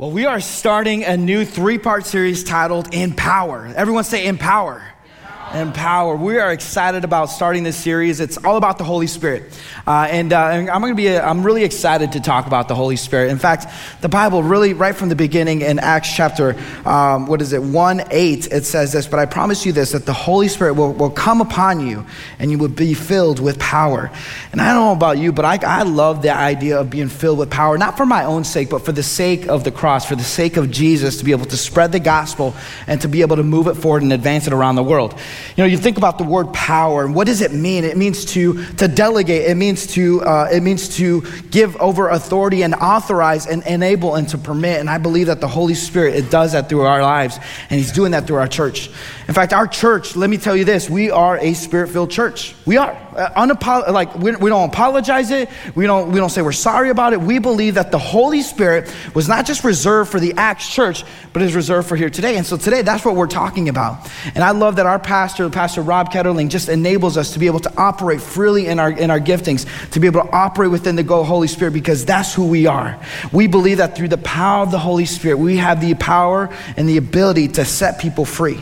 Well, we are starting a new three part series titled Empower. Everyone say Empower empower. We are excited about starting this series. It's all about the Holy Spirit, uh, and, uh, and, I'm going to be. A, I'm really excited to talk about the Holy Spirit. In fact, the Bible really, right from the beginning in Acts chapter, um, what is it, one eight, it says this. But I promise you this: that the Holy Spirit will, will come upon you, and you will be filled with power. And I don't know about you, but I, I love the idea of being filled with power, not for my own sake, but for the sake of the cross, for the sake of Jesus, to be able to spread the gospel and to be able to move it forward and advance it around the world. You know, you think about the word power, and what does it mean? It means to, to delegate, it means to, uh, it means to give over authority and authorize and enable and to permit. And I believe that the Holy Spirit, it does that through our lives, and He's doing that through our church. In fact, our church, let me tell you this, we are a spirit filled church. We are. Uh, like, we, we don't apologize it, we don't, we don't say we're sorry about it. We believe that the Holy Spirit was not just reserved for the Acts church, but is reserved for here today. And so today, that's what we're talking about. And I love that our pastor, Pastor Rob Ketterling, just enables us to be able to operate freely in our, in our giftings, to be able to operate within the Holy Spirit, because that's who we are. We believe that through the power of the Holy Spirit, we have the power and the ability to set people free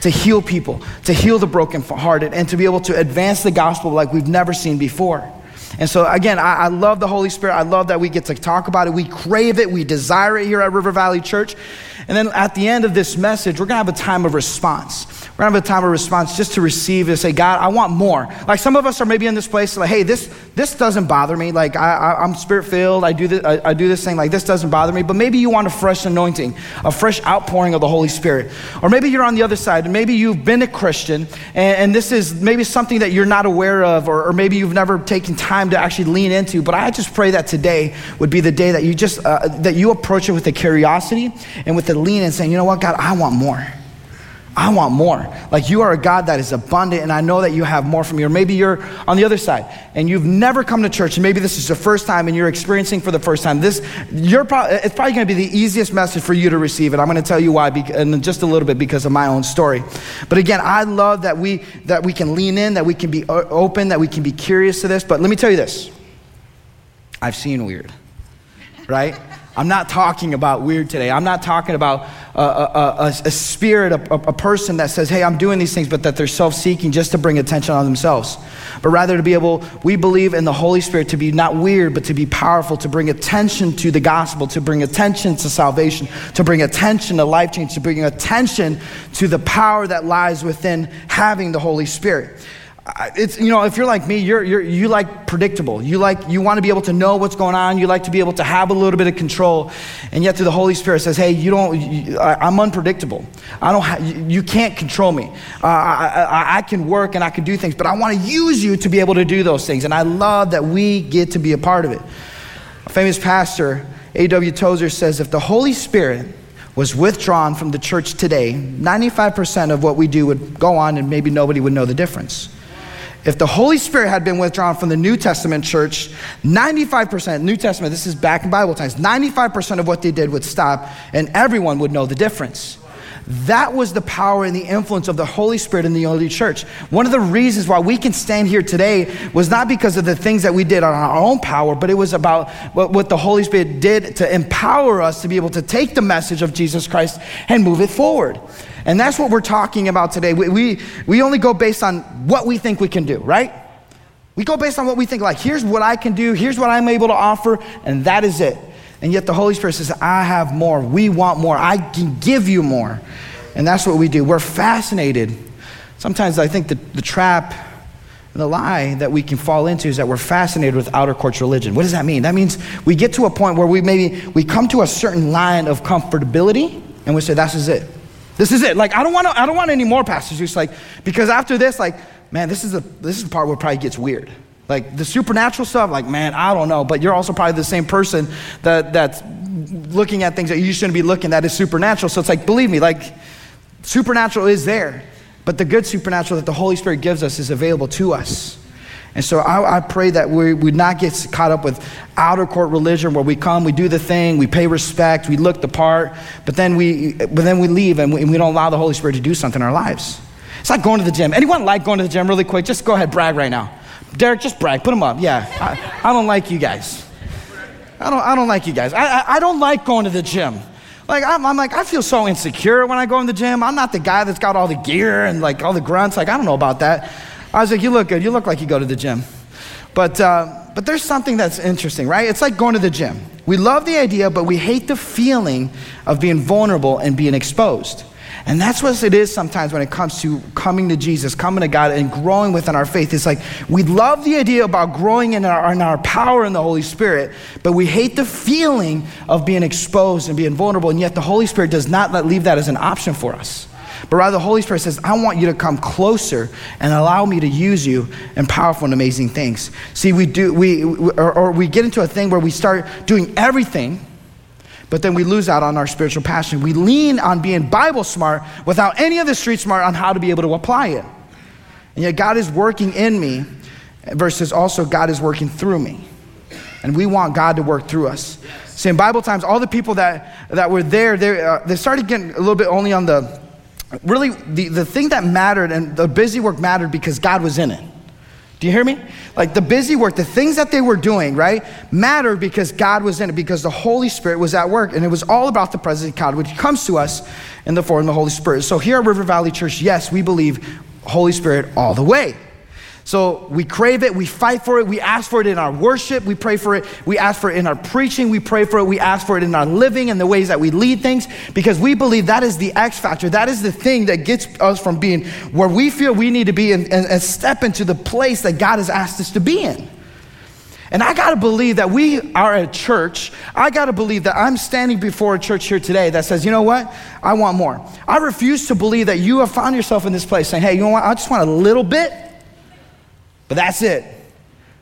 to heal people, to heal the brokenhearted, and to be able to advance the gospel like we've never seen before. And so, again, I, I, love the Holy Spirit. I love that we get to talk about it. We crave it. We desire it here at River Valley Church. And then at the end of this message, we're going to have a time of response. We're to have a time of response just to receive and say, God, I want more. Like some of us are maybe in this place, like, hey, this, this doesn't bother me. Like I, am spirit filled. I do, this, I, I, do this thing. Like this doesn't bother me. But maybe you want a fresh anointing, a fresh outpouring of the Holy Spirit. Or maybe you're on the other side and maybe you've been a Christian and, and this is maybe something that you're not aware of or, or, maybe you've never taken time to actually lean into. But I just pray that today would be the day that you just, uh, that you approach it with a curiosity and with a lean and saying, you know what, God, I want more. I want more. Like you are a God that is abundant, and I know that you have more from me. Or maybe you're on the other side and you've never come to church, and maybe this is the first time and you're experiencing for the first time. This, you're pro- it's probably going to be the easiest message for you to receive it. I'm going to tell you why, in just a little bit because of my own story. But again, I love that we that we can lean in, that we can be open, that we can be curious to this. But let me tell you this: I've seen weird, right? I'm not talking about weird today. I'm not talking about a, a, a, a spirit, a, person that says, hey, I'm doing these things, but that they're self seeking just to bring attention on themselves. But rather to be able, we believe in the Holy Spirit to be not weird, but to be powerful, to bring attention to the gospel, to bring attention to salvation, to bring attention to life change, to bring attention to the power that lies within having the Holy Spirit it's you know if you're like me you're, you're you like predictable. You like you want to be able to know what's going on. You like to be able to have a little bit of control. And yet through the holy spirit says hey you don't you, I, am unpredictable. I don't ha- you, you, can't control me. Uh, I, I, I can work and i can do things but i want to use you to be able to do those things. And i love that we get to be a part of it. A famous pastor A.W. Tozer says if the holy spirit was withdrawn from the church today 95% of what we do would go on and maybe nobody would know the difference if the Holy Spirit had been withdrawn from the New Testament church, 95%, New Testament, this is back in Bible times, 95% of what they did would stop and everyone would know the difference. That was the power and the influence of the Holy Spirit in the early church. One of the reasons why we can stand here today was not because of the things that we did on our own power, but it was about what, what the Holy Spirit did to empower us to be able to take the message of Jesus Christ and move it forward. And that's what we're talking about today. We, we, we only go based on what we think we can do, right? We go based on what we think, like, here's what I can do, here's what I'm able to offer, and that is it. And yet the Holy Spirit says, I have more. We want more. I can give you more. And that's what we do. We're fascinated. Sometimes I think the, the trap and the lie that we can fall into is that we're fascinated with outer courts religion. What does that mean? That means we get to a point where we maybe we come to a certain line of comfortability and we say, this is it. This is it. Like, I don't want I don't want any more pastors. Just like, because after this, like, man, this is the this is the part where it probably gets weird. Like the supernatural stuff, like, man, I don't know. But you're also probably the same person that that's looking at things that you shouldn't be looking at is supernatural. So it's like, believe me, like supernatural is there. But the good supernatural that the Holy Spirit gives us is available to us. And so I, I, pray that we would not get caught up with outer court religion where we come, we do the thing, we pay respect, we look the part, but then we, but then we leave and we, and we don't allow the Holy Spirit to do something in our lives. It's like going to the gym. Anyone like going to the gym really quick? Just go ahead, brag right now. Derek, just brag. Put them up. Yeah. I, I don't like you guys. I don't, I don't like you guys. I, I, I don't like going to the gym. Like, I'm, I'm, like, I feel so insecure when I go in the gym. I'm not the guy that's got all the gear and like all the grunts. Like, I don't know about that. I was like, you look good. You look like you go to the gym. But, uh, but there's something that's interesting, right? It's like going to the gym. We love the idea, but we hate the feeling of being vulnerable and being exposed. And that's what it is sometimes when it comes to coming to Jesus, coming to God, and growing within our faith. It's like we love the idea about growing in our, in our power in the Holy Spirit, but we hate the feeling of being exposed and being vulnerable. And yet the Holy Spirit does not let, leave that as an option for us. But rather, the Holy Spirit says, I want you to come closer and allow me to use you in powerful and amazing things. See, we do, we, or, or we get into a thing where we start doing everything but then we lose out on our spiritual passion. We lean on being Bible smart without any of the street smart on how to be able to apply it. And yet, God is working in me versus also God is working through me. And we want God to work through us. See, in Bible times, all the people that, that were there, they, uh, they started getting a little bit only on the, really, the, the thing that mattered and the busy work mattered because God was in it. Do you hear me? Like the busy work, the things that they were doing, right, mattered because God was in it, because the Holy Spirit was at work. And it was all about the presence of God, which comes to us in the form of the Holy Spirit. So here at River Valley Church, yes, we believe Holy Spirit all the way. So we crave it, we fight for it, we ask for it in our worship, we pray for it, we ask for it in our preaching, we pray for it, we ask for it in our living and the ways that we lead things, because we believe that is the X factor. That is the thing that gets us from being where we feel we need to be and, step into the place that God has asked us to be in. And I gotta believe that we are a church. I gotta believe that I'm standing before a church here today that says, you know what? I want more. I refuse to believe that you have found yourself in this place saying, hey, you know what? I just want a little bit but that's it.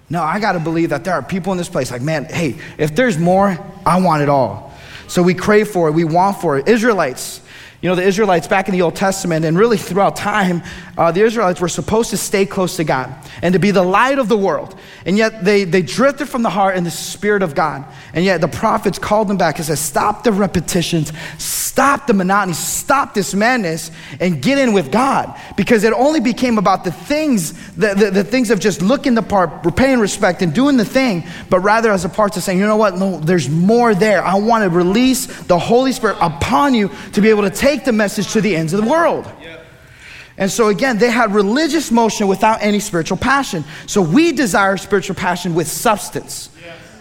No, I got to believe that there are people in this place like, man, hey, if there's more, I want it all. So we crave for it, we want for it. Israelites, you know, the Israelites back in the Old Testament and really throughout time, uh, the Israelites were supposed to stay close to God and to be the light of the world. And yet they, they drifted from the heart and the Spirit of God. And yet the prophets called them back and said, Stop the repetitions, stop the monotony, stop this madness, and get in with God. Because it only became about the things, the, the, the things of just looking the part, paying respect, and doing the thing, but rather as a part of saying, You know what? No, there's more there. I want to release the Holy Spirit upon you to be able to take take the message to the ends of the world. And so, again, they had religious motion without any spiritual passion. So, we desire spiritual passion with substance.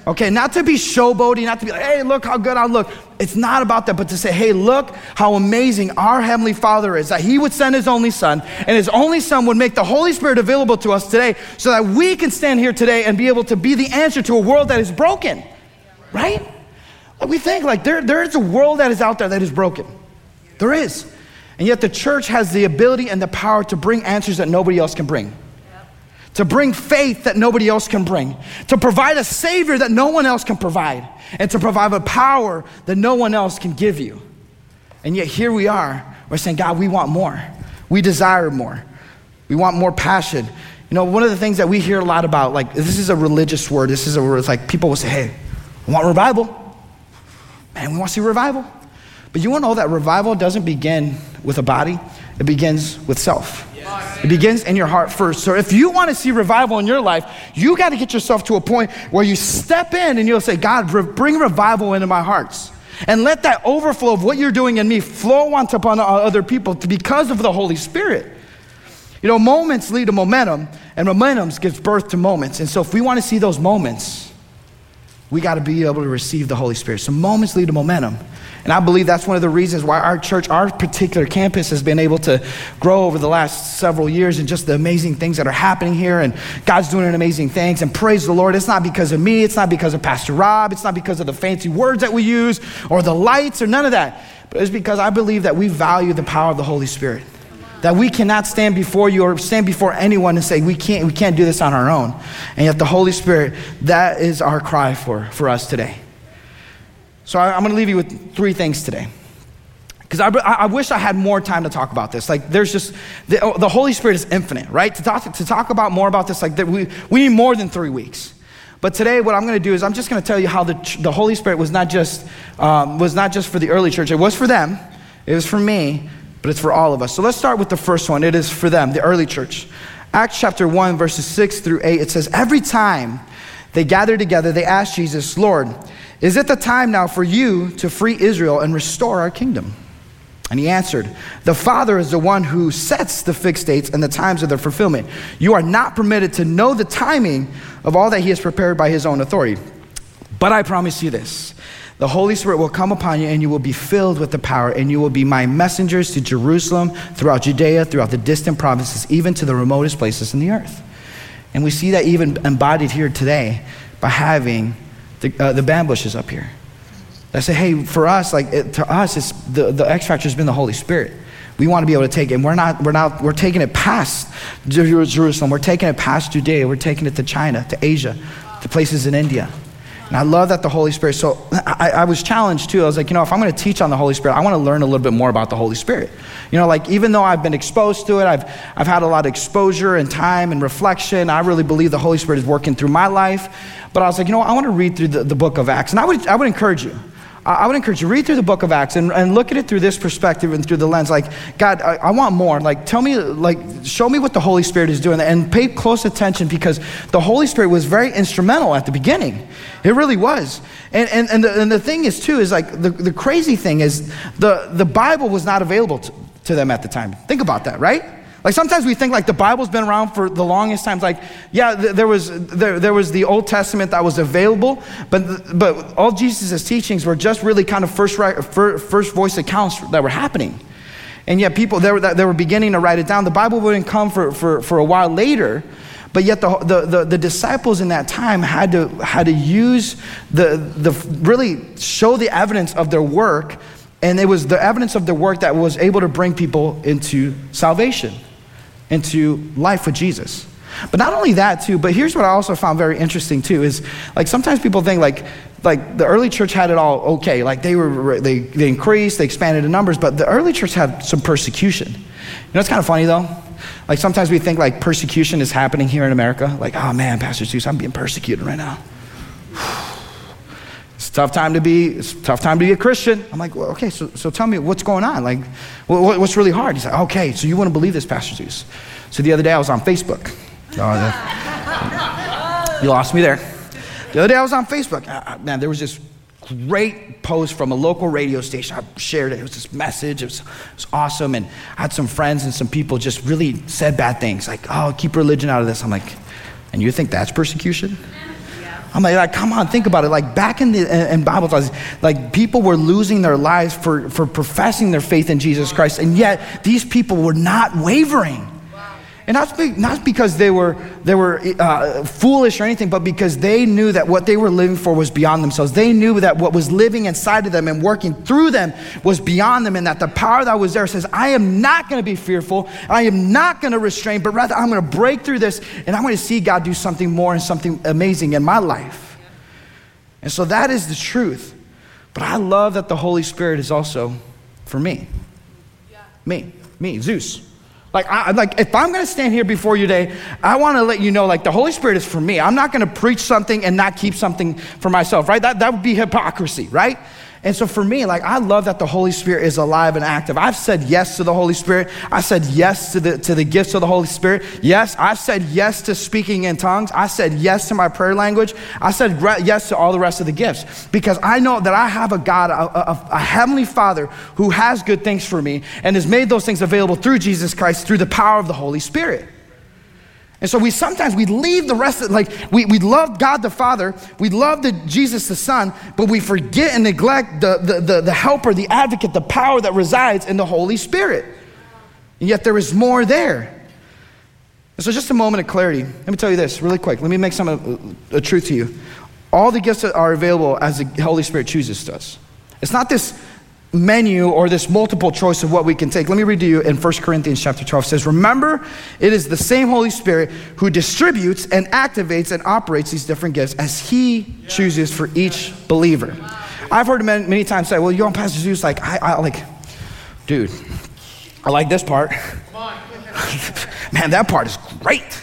Okay, not to be showboating, not to be like, hey, look how good I look. It's not about that, but to say, hey, look how amazing our Heavenly Father is, that He would send His only Son, and His only Son would make the Holy Spirit available to us today so that we can stand here today and be able to be the answer to a world that is broken. Right? we think like there, there is a world that is out there that is broken. There is. And yet the church has the ability and the power to bring answers that nobody else can bring. To bring faith that nobody else can bring. To provide a savior that no one else can provide. And to provide a power that no one else can give you. And yet here we are. We're saying, God, we want more. We desire more. We want more passion. You know, one of the things that we hear a lot about, like, this is a religious word. This is a word, it's like people will say, hey, we want revival. Man, we want to see revival. But you want to know that revival doesn't begin with a body, it begins with self. It begins in your heart first. So if you want to see revival in your life, you got to get yourself to a point where you step in and you'll say, God, bring revival into my hearts. And let that overflow of what you're doing in me flow onto upon other people because of the Holy Spirit. You know, moments lead to momentum, and momentum gives birth to moments. And so if we want to see those moments, we got to be able to receive the Holy Spirit. So moments lead to momentum. And I believe that's one of the reasons why our church, our particular campus, has been able to grow over the last several years and just the amazing things that are happening here. And God's doing amazing things. And praise the Lord. It's not because of me, it's not because of Pastor Rob, it's not because of the fancy words that we use or the lights or none of that. But it's because I believe that we value the power of the Holy Spirit. That we cannot stand before you or stand before anyone and say we can't, we can't do this on our own. And yet the Holy Spirit, that is our cry for, for us today. So I, am going to leave you with three things today. Because I, I, wish I had more time to talk about this. Like, there's just, the, the Holy Spirit is infinite, right? To talk, to talk about more about this, like, we, we need more than three weeks. But today, what I'm going to do is I'm just going to tell you how the, the Holy Spirit was not, just, um, was not just for the early church. It was for them, it was for me, but it's for all of us. So let's start with the first one. It is for them, the early church. Acts chapter 1, verses 6 through 8, it says, Every time They gathered together, they asked Jesus, Lord, is it the time now for you to free Israel and restore our kingdom? And he answered, The Father is the one who sets the fixed dates and the times of their fulfillment. You are not permitted to know the timing of all that he has prepared by his own authority. But I promise you this the Holy Spirit will come upon you, and you will be filled with the power, and you will be my messengers to Jerusalem, throughout Judea, throughout the distant provinces, even to the remotest places in the earth. And we see that even embodied here today by having the, uh, the band up here. I say, hey, for us, like it, to us, it's the, the X factor has been the Holy Spirit. We want to be able to take it. And we're not, we're not, we're taking it past Jerusalem. We're taking it past Judea. We're taking it to China, to Asia, to places in India. And I love that the Holy Spirit. So I, I was challenged too. I was like, you know, if I'm going to teach on the Holy Spirit, I want to learn a little bit more about the Holy Spirit. You know, like even though I've been exposed to it, I've, I've had a lot of exposure and time and reflection. I really believe the Holy Spirit is working through my life. But I was like, you know, I want to read through the, the book of Acts. And I would, I would encourage you. I would encourage you, read through the book of Acts and, and look at it through this perspective and through the lens. Like, God, I, I, want more. Like, tell me, like, show me what the Holy Spirit is doing. And pay close attention because the Holy Spirit was very instrumental at the beginning. It really was. And, and, and, the, and the thing is, too, is like, the, the crazy thing is the, the Bible was not available to, to them at the time. Think about that, right? Like sometimes we think like the Bible's been around for the longest times. Like, yeah, th- there was, there, there was the Old Testament that was available, but, but all Jesus' teachings were just really kind of first, right, first voice accounts that were happening. And yet people, they were, they were beginning to write it down. The Bible wouldn't come for, for, for a while later, but yet the, the, the, the, disciples in that time had to, had to use the, the, really show the evidence of their work. And it was the evidence of their work that was able to bring people into salvation into life with Jesus. But not only that too, but here's what I also found very interesting too is like sometimes people think like like the early church had it all okay, like they were they they increased, they expanded in numbers, but the early church had some persecution. You know, it's kind of funny though. Like sometimes we think like persecution is happening here in America. Like, oh man, Pastor Zeus, I'm being persecuted right now. Tough time to be, it's tough time to be a Christian. I'm like, well, okay, so, so tell me what's going on? Like, what, what's really hard? He's like, okay, so you want to believe this, Pastor Zeus. So the other day I was on Facebook. Oh, you lost me there. The other day I was on Facebook. Uh, man, there was this great post from a local radio station. I shared it. It was this message. It was, it was awesome. And I had some friends and some people just really said bad things like, oh, keep religion out of this. I'm like, and you think that's persecution? I'm like, like, come on, think about it. Like back in the in Bible times, like people were losing their lives for, for professing their faith in Jesus Christ, and yet these people were not wavering. And not, not because they were, they were uh, foolish or anything, but because they knew that what they were living for was beyond themselves. They knew that what was living inside of them and working through them was beyond them, and that the power that was there says, I am not going to be fearful. I am not going to restrain, but rather I'm going to break through this, and I'm going to see God do something more and something amazing in my life. And so that is the truth. But I love that the Holy Spirit is also for me. Me, me, Zeus. Like, I, like if I'm going to stand here before you today, I want to let you know, like, the Holy Spirit is for me. I'm not going to preach something and not keep something for myself, right? That, that would be hypocrisy, right? And so for me, like I love that the Holy Spirit is alive and active. I've said yes to the Holy Spirit. I said yes to the to the gifts of the Holy Spirit. Yes, I've said yes to speaking in tongues. I said yes to my prayer language. I said yes to all the rest of the gifts because I know that I have a God, a, a, a heavenly Father who has good things for me and has made those things available through Jesus Christ through the power of the Holy Spirit. And so we sometimes we leave the rest of like we, we love God the Father, we love the Jesus the Son, but we forget and neglect the, the, the, the helper, the advocate, the power that resides in the Holy Spirit. And yet there is more there. And so just a moment of clarity. Let me tell you this really quick. Let me make some a, a truth to you. All the gifts that are available as the Holy Spirit chooses to us. It's not this menu or this multiple choice of what we can take. Let me read to you in 1 Corinthians chapter 12 it says, Remember, it is the same Holy Spirit who distributes and activates and operates these different gifts as he chooses for each believer. I've heard many, many times say, Well, you're on Pastor Zeus, like, I, I like, dude, I like this part. Man, that part is great.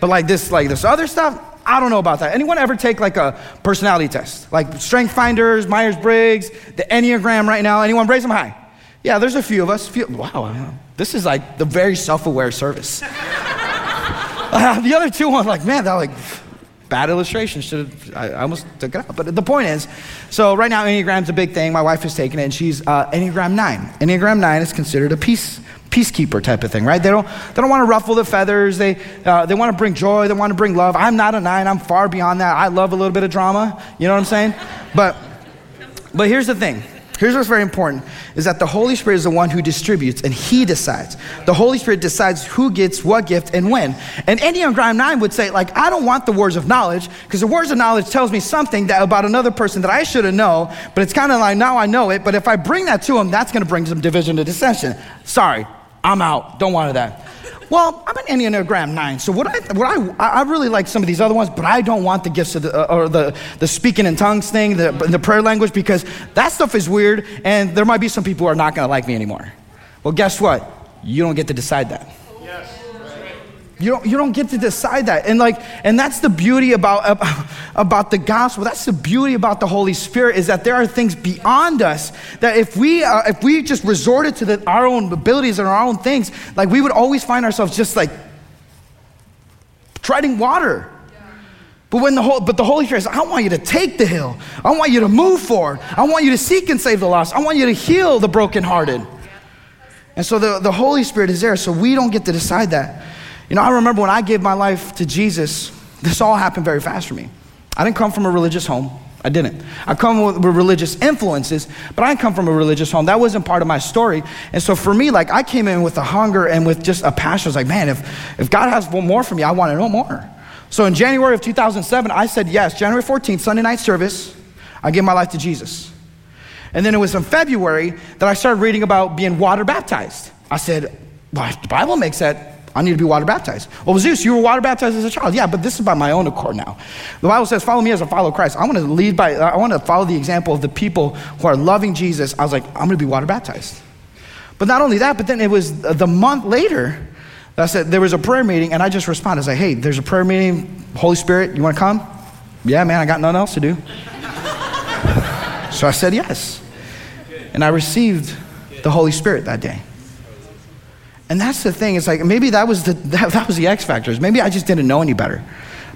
But like this, like this other stuff, I don't know about that. Anyone ever take like a personality test? Like Strength Finders, Myers Briggs, the Enneagram right now? Anyone raise them high? Yeah, there's a few of us. Few, wow, this is like the very self aware service. uh, the other two, I'm like, man, they're like, Bad illustration. Should have, I, I almost took it out. But the point is, so right now Enneagram's a big thing. My wife has taken it, and she's uh, Enneagram nine. Enneagram nine is considered a peace peacekeeper type of thing, right? They don't, they don't want to ruffle the feathers. They, uh, they want to bring joy. They want to bring love. I'm not a nine. I'm far beyond that. I love a little bit of drama. You know what I'm saying? But, but here's the thing. Here's what's very important is that the Holy Spirit is the one who distributes and he decides. The Holy Spirit decides who gets what gift and when. And Enneagram 9 would say, like, I don't want the words of knowledge because the words of knowledge tells me something that about another person that I should have known, but it's kind of like now I know it, but if I bring that to him, that's going to bring some division to dissension. Sorry, I'm out. Don't want that. Well, I'm an Enneagram 9, so what I, what I, I really like some of these other ones, but I don't want the gifts of the, uh, or the, the speaking in tongues thing, the, the prayer language, because that stuff is weird, and there might be some people who are not going to like me anymore. Well, guess what? You don't get to decide that. You don't, you don't get to decide that. And like, and that's the beauty about, about the gospel. That's the beauty about the Holy Spirit is that there are things beyond us that if we, uh, if we just resorted to the, our own abilities and our own things, like we would always find ourselves just like treading water. But when the whole, but the Holy Spirit says, I want you to take the hill. I want you to move forward. I want you to seek and save the lost. I want you to heal the brokenhearted. And so the, the Holy Spirit is there, so we don't get to decide that. You know, I remember when I gave my life to Jesus, this all happened very fast for me. I didn't come from a religious home. I didn't. I come with religious influences, but I didn't come from a religious home. That wasn't part of my story. And so for me, like I came in with a hunger and with just a passion. I was like, man, if, if God has more for me, I want to know more. So in January of 2007, I said yes. January 14th, Sunday night service, I gave my life to Jesus. And then it was in February that I started reading about being water baptized. I said, well, the Bible makes that I need to be water baptized. Well, Zeus, you were water baptized as a child. Yeah, but this is by my own accord now. The Bible says, follow me as I follow Christ. I want to lead by, I want to follow the example of the people who are loving Jesus. I was like, I'm going to be water baptized. But not only that, but then it was the month later that I said, there was a prayer meeting, and I just responded. I said, hey, there's a prayer meeting. Holy Spirit, you want to come? Yeah, man, I got nothing else to do. so I said yes. And I received the Holy Spirit that day. And that's the thing. It's like maybe that was the that, that was the X factors. Maybe I just didn't know any better.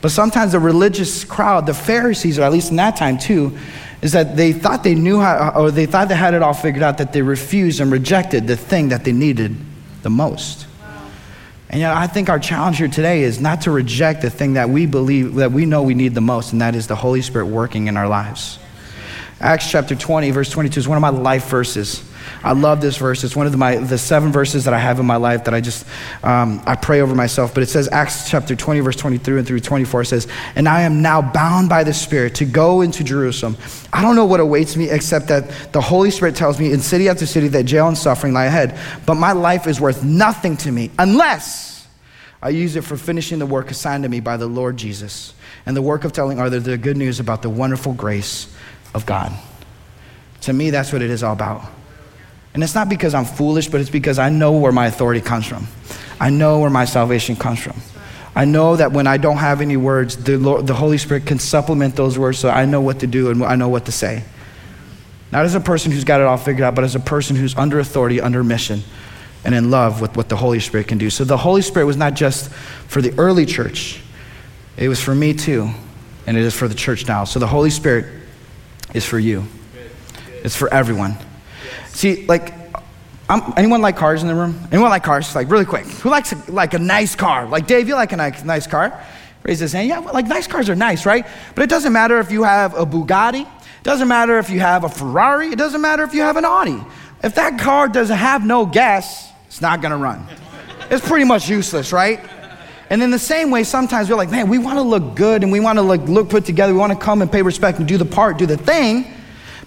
But sometimes the religious crowd, the Pharisees, or at least in that time too, is that they thought they knew how, or they thought they had it all figured out, that they refused and rejected the thing that they needed the most. And know, I think our challenge here today is not to reject the thing that we believe, that we know we need the most, and that is the Holy Spirit working in our lives. Acts chapter 20, verse 22 is one of my life verses. I love this verse. It's one of the, my, the seven verses that I have in my life that I just, um, I pray over myself. But it says, Acts chapter 20, verse 23 and through 24 says, And I am now bound by the Spirit to go into Jerusalem. I don't know what awaits me except that the Holy Spirit tells me in city after city that jail and suffering lie ahead. But my life is worth nothing to me unless I use it for finishing the work assigned to me by the Lord Jesus and the work of telling others the good news about the wonderful grace of God. To me, that's what it is all about. And it's not because I'm foolish, but it's because I know where my authority comes from. I know where my salvation comes from. I know that when I don't have any words, the, Lord, the Holy Spirit can supplement those words so I know what to do and I know what to say. Not as a person who's got it all figured out, but as a person who's under authority, under mission, and in love with what the Holy Spirit can do. So the Holy Spirit was not just for the early church, it was for me too, and it is for the church now. So the Holy Spirit is for you, it's for everyone. See, like, I'm, anyone like cars in the room? Anyone like cars? Like, really quick. Who likes a, like a nice car? Like, Dave, you like a nice, nice car? Raise his hand. Yeah, like nice cars are nice, right? But it doesn't matter if you have a Bugatti. It doesn't matter if you have a Ferrari. It doesn't matter if you have an Audi. If that car doesn't have no gas, it's not gonna run. It's pretty much useless, right? And in the same way, sometimes we're like, man, we want to look good and we want to look, look put together. We want to come and pay respect and do the part, do the thing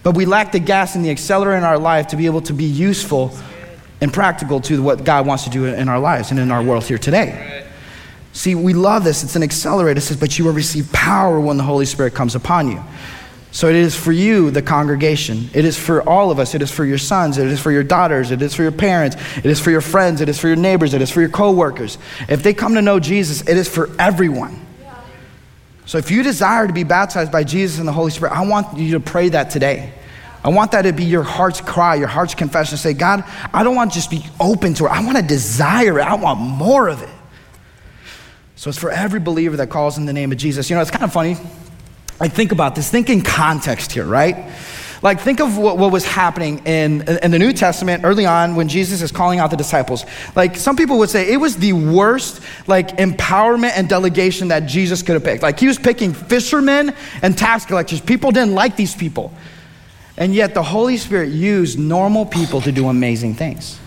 but we lack the gas and the accelerator in our life to be able to be useful and practical to what God wants to do in our lives and in our world here today. See, we love this. It's an accelerator. It says, but you will receive power when the Holy Spirit comes upon you. So it is for you, the congregation. It is for all of us. It is for your sons. It is for your daughters. It is for your parents. It is for your friends. It is for your neighbors. It is for your coworkers. If they come to know Jesus, it is for everyone. So if you desire to be baptized by Jesus and the Holy Spirit, I want you to pray that today. I want that to be your heart's cry, your heart's confession. Say, God, I don't want to just be open to it. I want to desire it. I want more of it. So it's for every believer that calls in the name of Jesus. You know, it's kind of funny. Like, think about this. Think in context here, right? Like, think of what, what was happening in, in the New Testament early on when Jesus is calling out the disciples. Like, some people would say it was the worst, like, empowerment and delegation that Jesus could have picked. Like, he was picking fishermen and tax collectors. People didn't like these people. And yet, the Holy Spirit used normal people to do amazing things.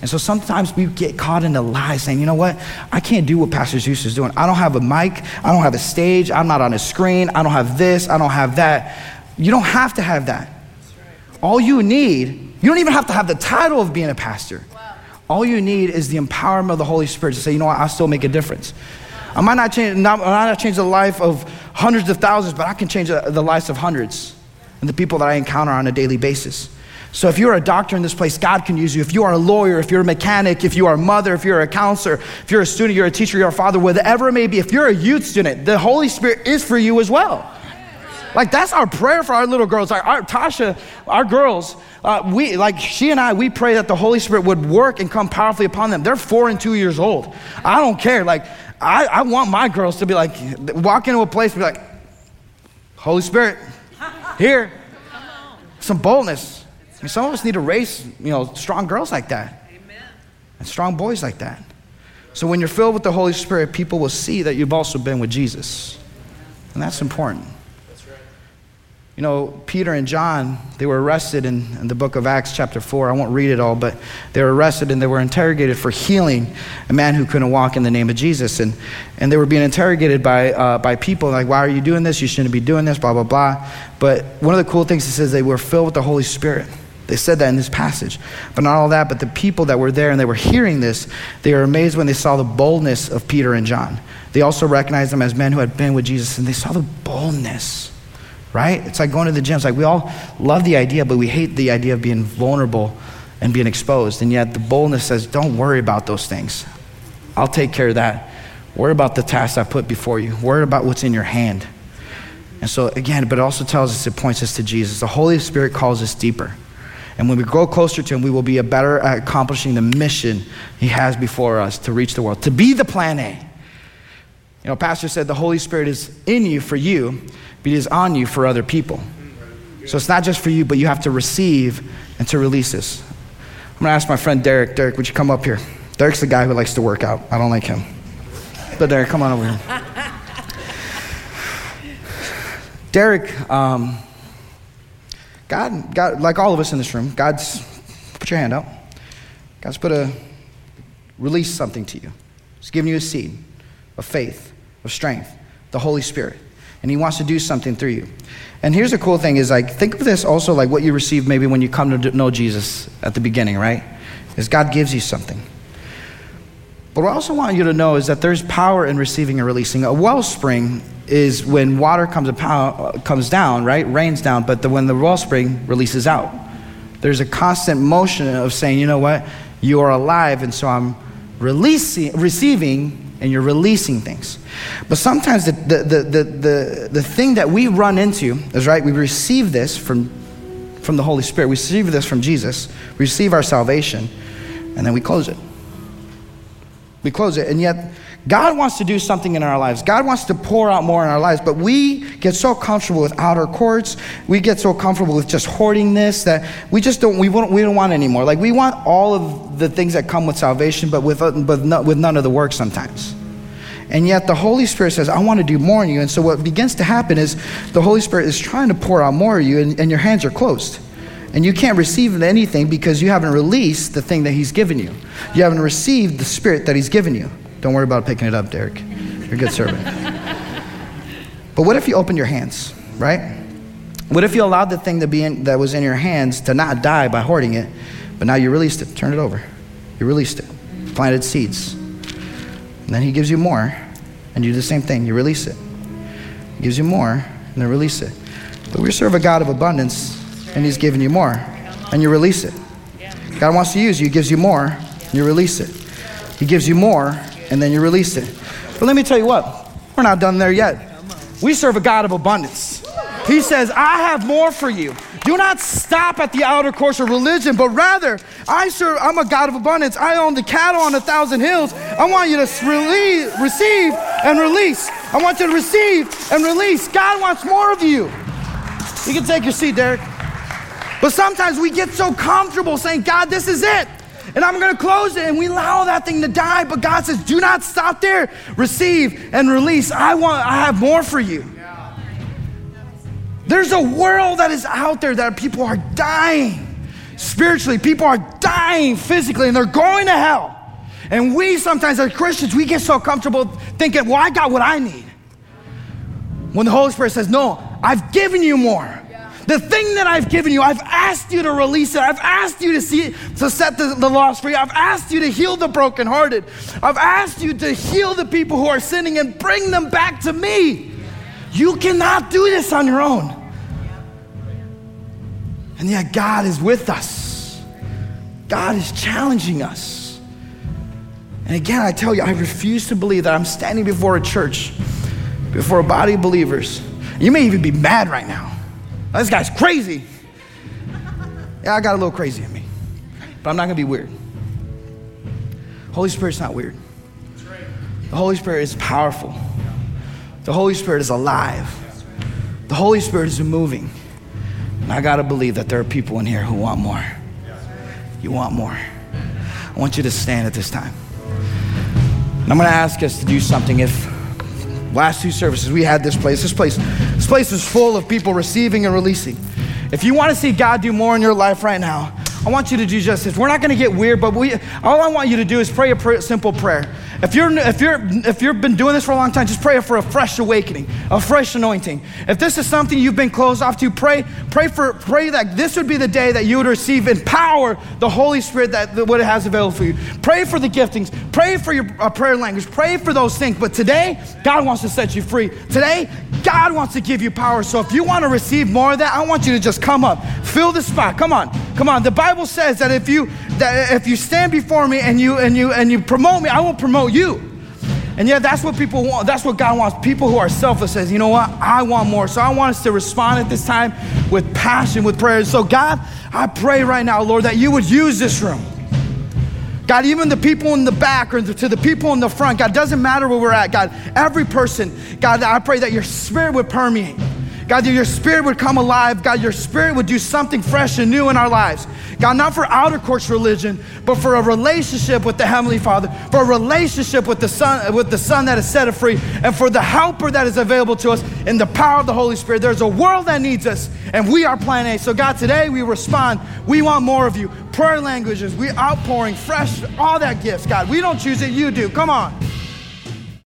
And so sometimes we get caught in the lie saying, you know what? I can't do what Pastor Zeus is doing. I don't have a mic. I don't have a stage. I'm not on a screen. I don't have this. I don't have that. You don't have to have that. All you need, you don't even have to have the title of being a pastor. All you need is the empowerment of the Holy Spirit to say, you know what? I still make a difference. I might not change, not, I might not change the life of hundreds of thousands, but I can change the, the lives of hundreds and the people that I encounter on a daily basis. So if you're a doctor in this place, God can use you. If you are a lawyer, if you're a mechanic, if you are a mother, if you're a counselor, if you're a student, you're a teacher, you're a father, whatever it may be, if you're a youth student, the Holy Spirit is for you as well. Like that's our prayer for our little girls. Our, our Tasha, our girls, uh, we like she and I, we pray that the Holy Spirit would work and come powerfully upon them. They're four and two years old. I don't care. Like I, I want my girls to be like walk into a place and be like, Holy Spirit, here. Some boldness. I mean, some of us need to raise, you know, strong girls like that. Amen. And strong boys like that. So when you're filled with the Holy Spirit, people will see that you've also been with Jesus. And that's important. You know, Peter and John, they were arrested in, in, the book of Acts, chapter 4. I won't read it all, but they were arrested and they were interrogated for healing a man who couldn't walk in the name of Jesus. And, and they were being interrogated by, uh, by people like, why are you doing this? You shouldn't be doing this, blah, blah, blah. But one of the cool things it says they were filled with the Holy Spirit. They said that in this passage. But not all that, but the people that were there and they were hearing this, they were amazed when they saw the boldness of Peter and John. They also recognized them as men who had been with Jesus and they saw the boldness right? It's like going to the gym. It's like we all love the idea, but we hate the idea of being vulnerable and being exposed. And yet the boldness says, don't worry about those things. I'll take care of that. Worry about the task I put before you. Worry about what's in your hand. And so, again, but it also tells us, it points us to Jesus. The Holy Spirit calls us deeper. And when we grow closer to Him, we will be a better at accomplishing the mission He has before us to reach the world, to be the plan A. You know, Pastor said the Holy Spirit is in you for you, but it is on you for other people. So it's not just for you, but you have to receive and to release this. I'm gonna ask my friend Derek. Derek, would you come up here? Derek's the guy who likes to work out. I don't like him. But Derek, come on over here. Derek, um, God, God, like all of us in this room, God's put your hand out. God's put a release something to you. He's giving you a seed of faith, of strength, the Holy Spirit and he wants to do something through you. And here's the cool thing is like think of this also like what you receive maybe when you come to know Jesus at the beginning, right? Is God gives you something. But what I also want you to know is that there's power in receiving and releasing. A wellspring is when water comes, comes down, right? Rains down, but the, when the wellspring releases out. There's a constant motion of saying, you know what? You are alive, and so I'm releasing, receiving and you're releasing things. But sometimes the, the, the, the, the, the thing that we run into is right, we receive this from, from the Holy Spirit, we receive this from Jesus, we receive our salvation, and then we close it. We close it, and yet God wants to do something in our lives. God wants to pour out more in our lives, but we get so comfortable with outer courts. We get so comfortable with just hoarding this that we just don't we, won't, we don't want anymore. Like we want all of the things that come with salvation, but with but not, with none of the work sometimes. And yet the Holy Spirit says, I want to do more in you. And so what begins to happen is the Holy Spirit is trying to pour out more of you, and, and your hands are closed. And you can't receive anything because you haven't released the thing that He's given you. You haven't received the Spirit that He's given you. Don't worry about picking it up, Derek. You're a good servant. but what if you open your hands, right? What if you allowed the thing to be in, that was in your hands to not die by hoarding it, but now you released it? Turn it over. You released it. Planted seeds. And then he gives you more, and you do the same thing. You release it. He gives you more, and then release it. But we serve a God of abundance, and he's giving you more, and you release it. God wants to use you. He gives you more, and you release it. He gives you more, and then you release it. But let me tell you what, we're not done there yet. We serve a God of abundance. He says, I have more for you. Do not stop at the outer course of religion, but rather, I serve, I'm a God of abundance. I own the cattle on a thousand hills. I want you to relieve, receive and release. I want you to receive and release. God wants more of you. You can take your seat, Derek. But sometimes we get so comfortable saying, God, this is it. And I'm going to close it. And we allow that thing to die. But God says, do not stop there. Receive and release. I want, I have more for you. There's a world that is out there that people are dying spiritually. People are dying physically and they're going to hell. And we sometimes, as Christians, we get so comfortable thinking, well, I got what I need. When the Holy Spirit says, no, I've given you more. The thing that I've given you, I've asked you to release it. I've asked you to see to set the, the lost free. I've asked you to heal the brokenhearted. I've asked you to heal the people who are sinning and bring them back to me. You cannot do this on your own. And yet, God is with us. God is challenging us. And again, I tell you, I refuse to believe that I'm standing before a church, before a body of believers. You may even be mad right now. This guy's crazy. Yeah, I got a little crazy in me, but I'm not gonna be weird. Holy Spirit's not weird. The Holy Spirit is powerful. The Holy Spirit is alive. The Holy Spirit is moving. And I got to believe that there are people in here who want more. You want more. I want you to stand at this time. And I'm going to ask us to do something. If last two services we had this place, this place, this place is full of people receiving and releasing. If you want to see God do more in your life right now, I want you to do just this. We're not going to get weird, but we, all I want you to do is pray a simple prayer. If you're if you're if you've been doing this for a long time, just pray for a fresh awakening, a fresh anointing. If this is something you've been closed off to, pray pray for pray that this would be the day that you would receive in power the Holy Spirit that, that what it has available for you. Pray for the giftings. Pray for your uh, prayer language. Pray for those things. But today, God wants to set you free. Today, God wants to give you power. So if you want to receive more of that, I want you to just come up, fill the spot. Come on, come on. The Bible says that if you that if you stand before me and you and you and you promote me, I will promote you. And yeah, that's what people want. That's what God wants. People who are selfless says, you know what? I want more. So I want us to respond at this time with passion, with prayer. So God, I pray right now, Lord, that you would use this room. God, even the people in the back or to the people in the front, God, doesn't matter where we're at, God, every person, God, I pray that your spirit would permeate. God, your spirit would come alive. God, your spirit would do something fresh and new in our lives. God, not for outer course religion, but for a relationship with the Heavenly Father, for a relationship with the Son, with the Son that is set free, and for the helper that is available to us in the power of the Holy Spirit. There's a world that needs us, and we are plan A. So, God, today we respond. We want more of you. Prayer languages, we outpouring fresh, all that gifts, God. We don't choose it, you do. Come on.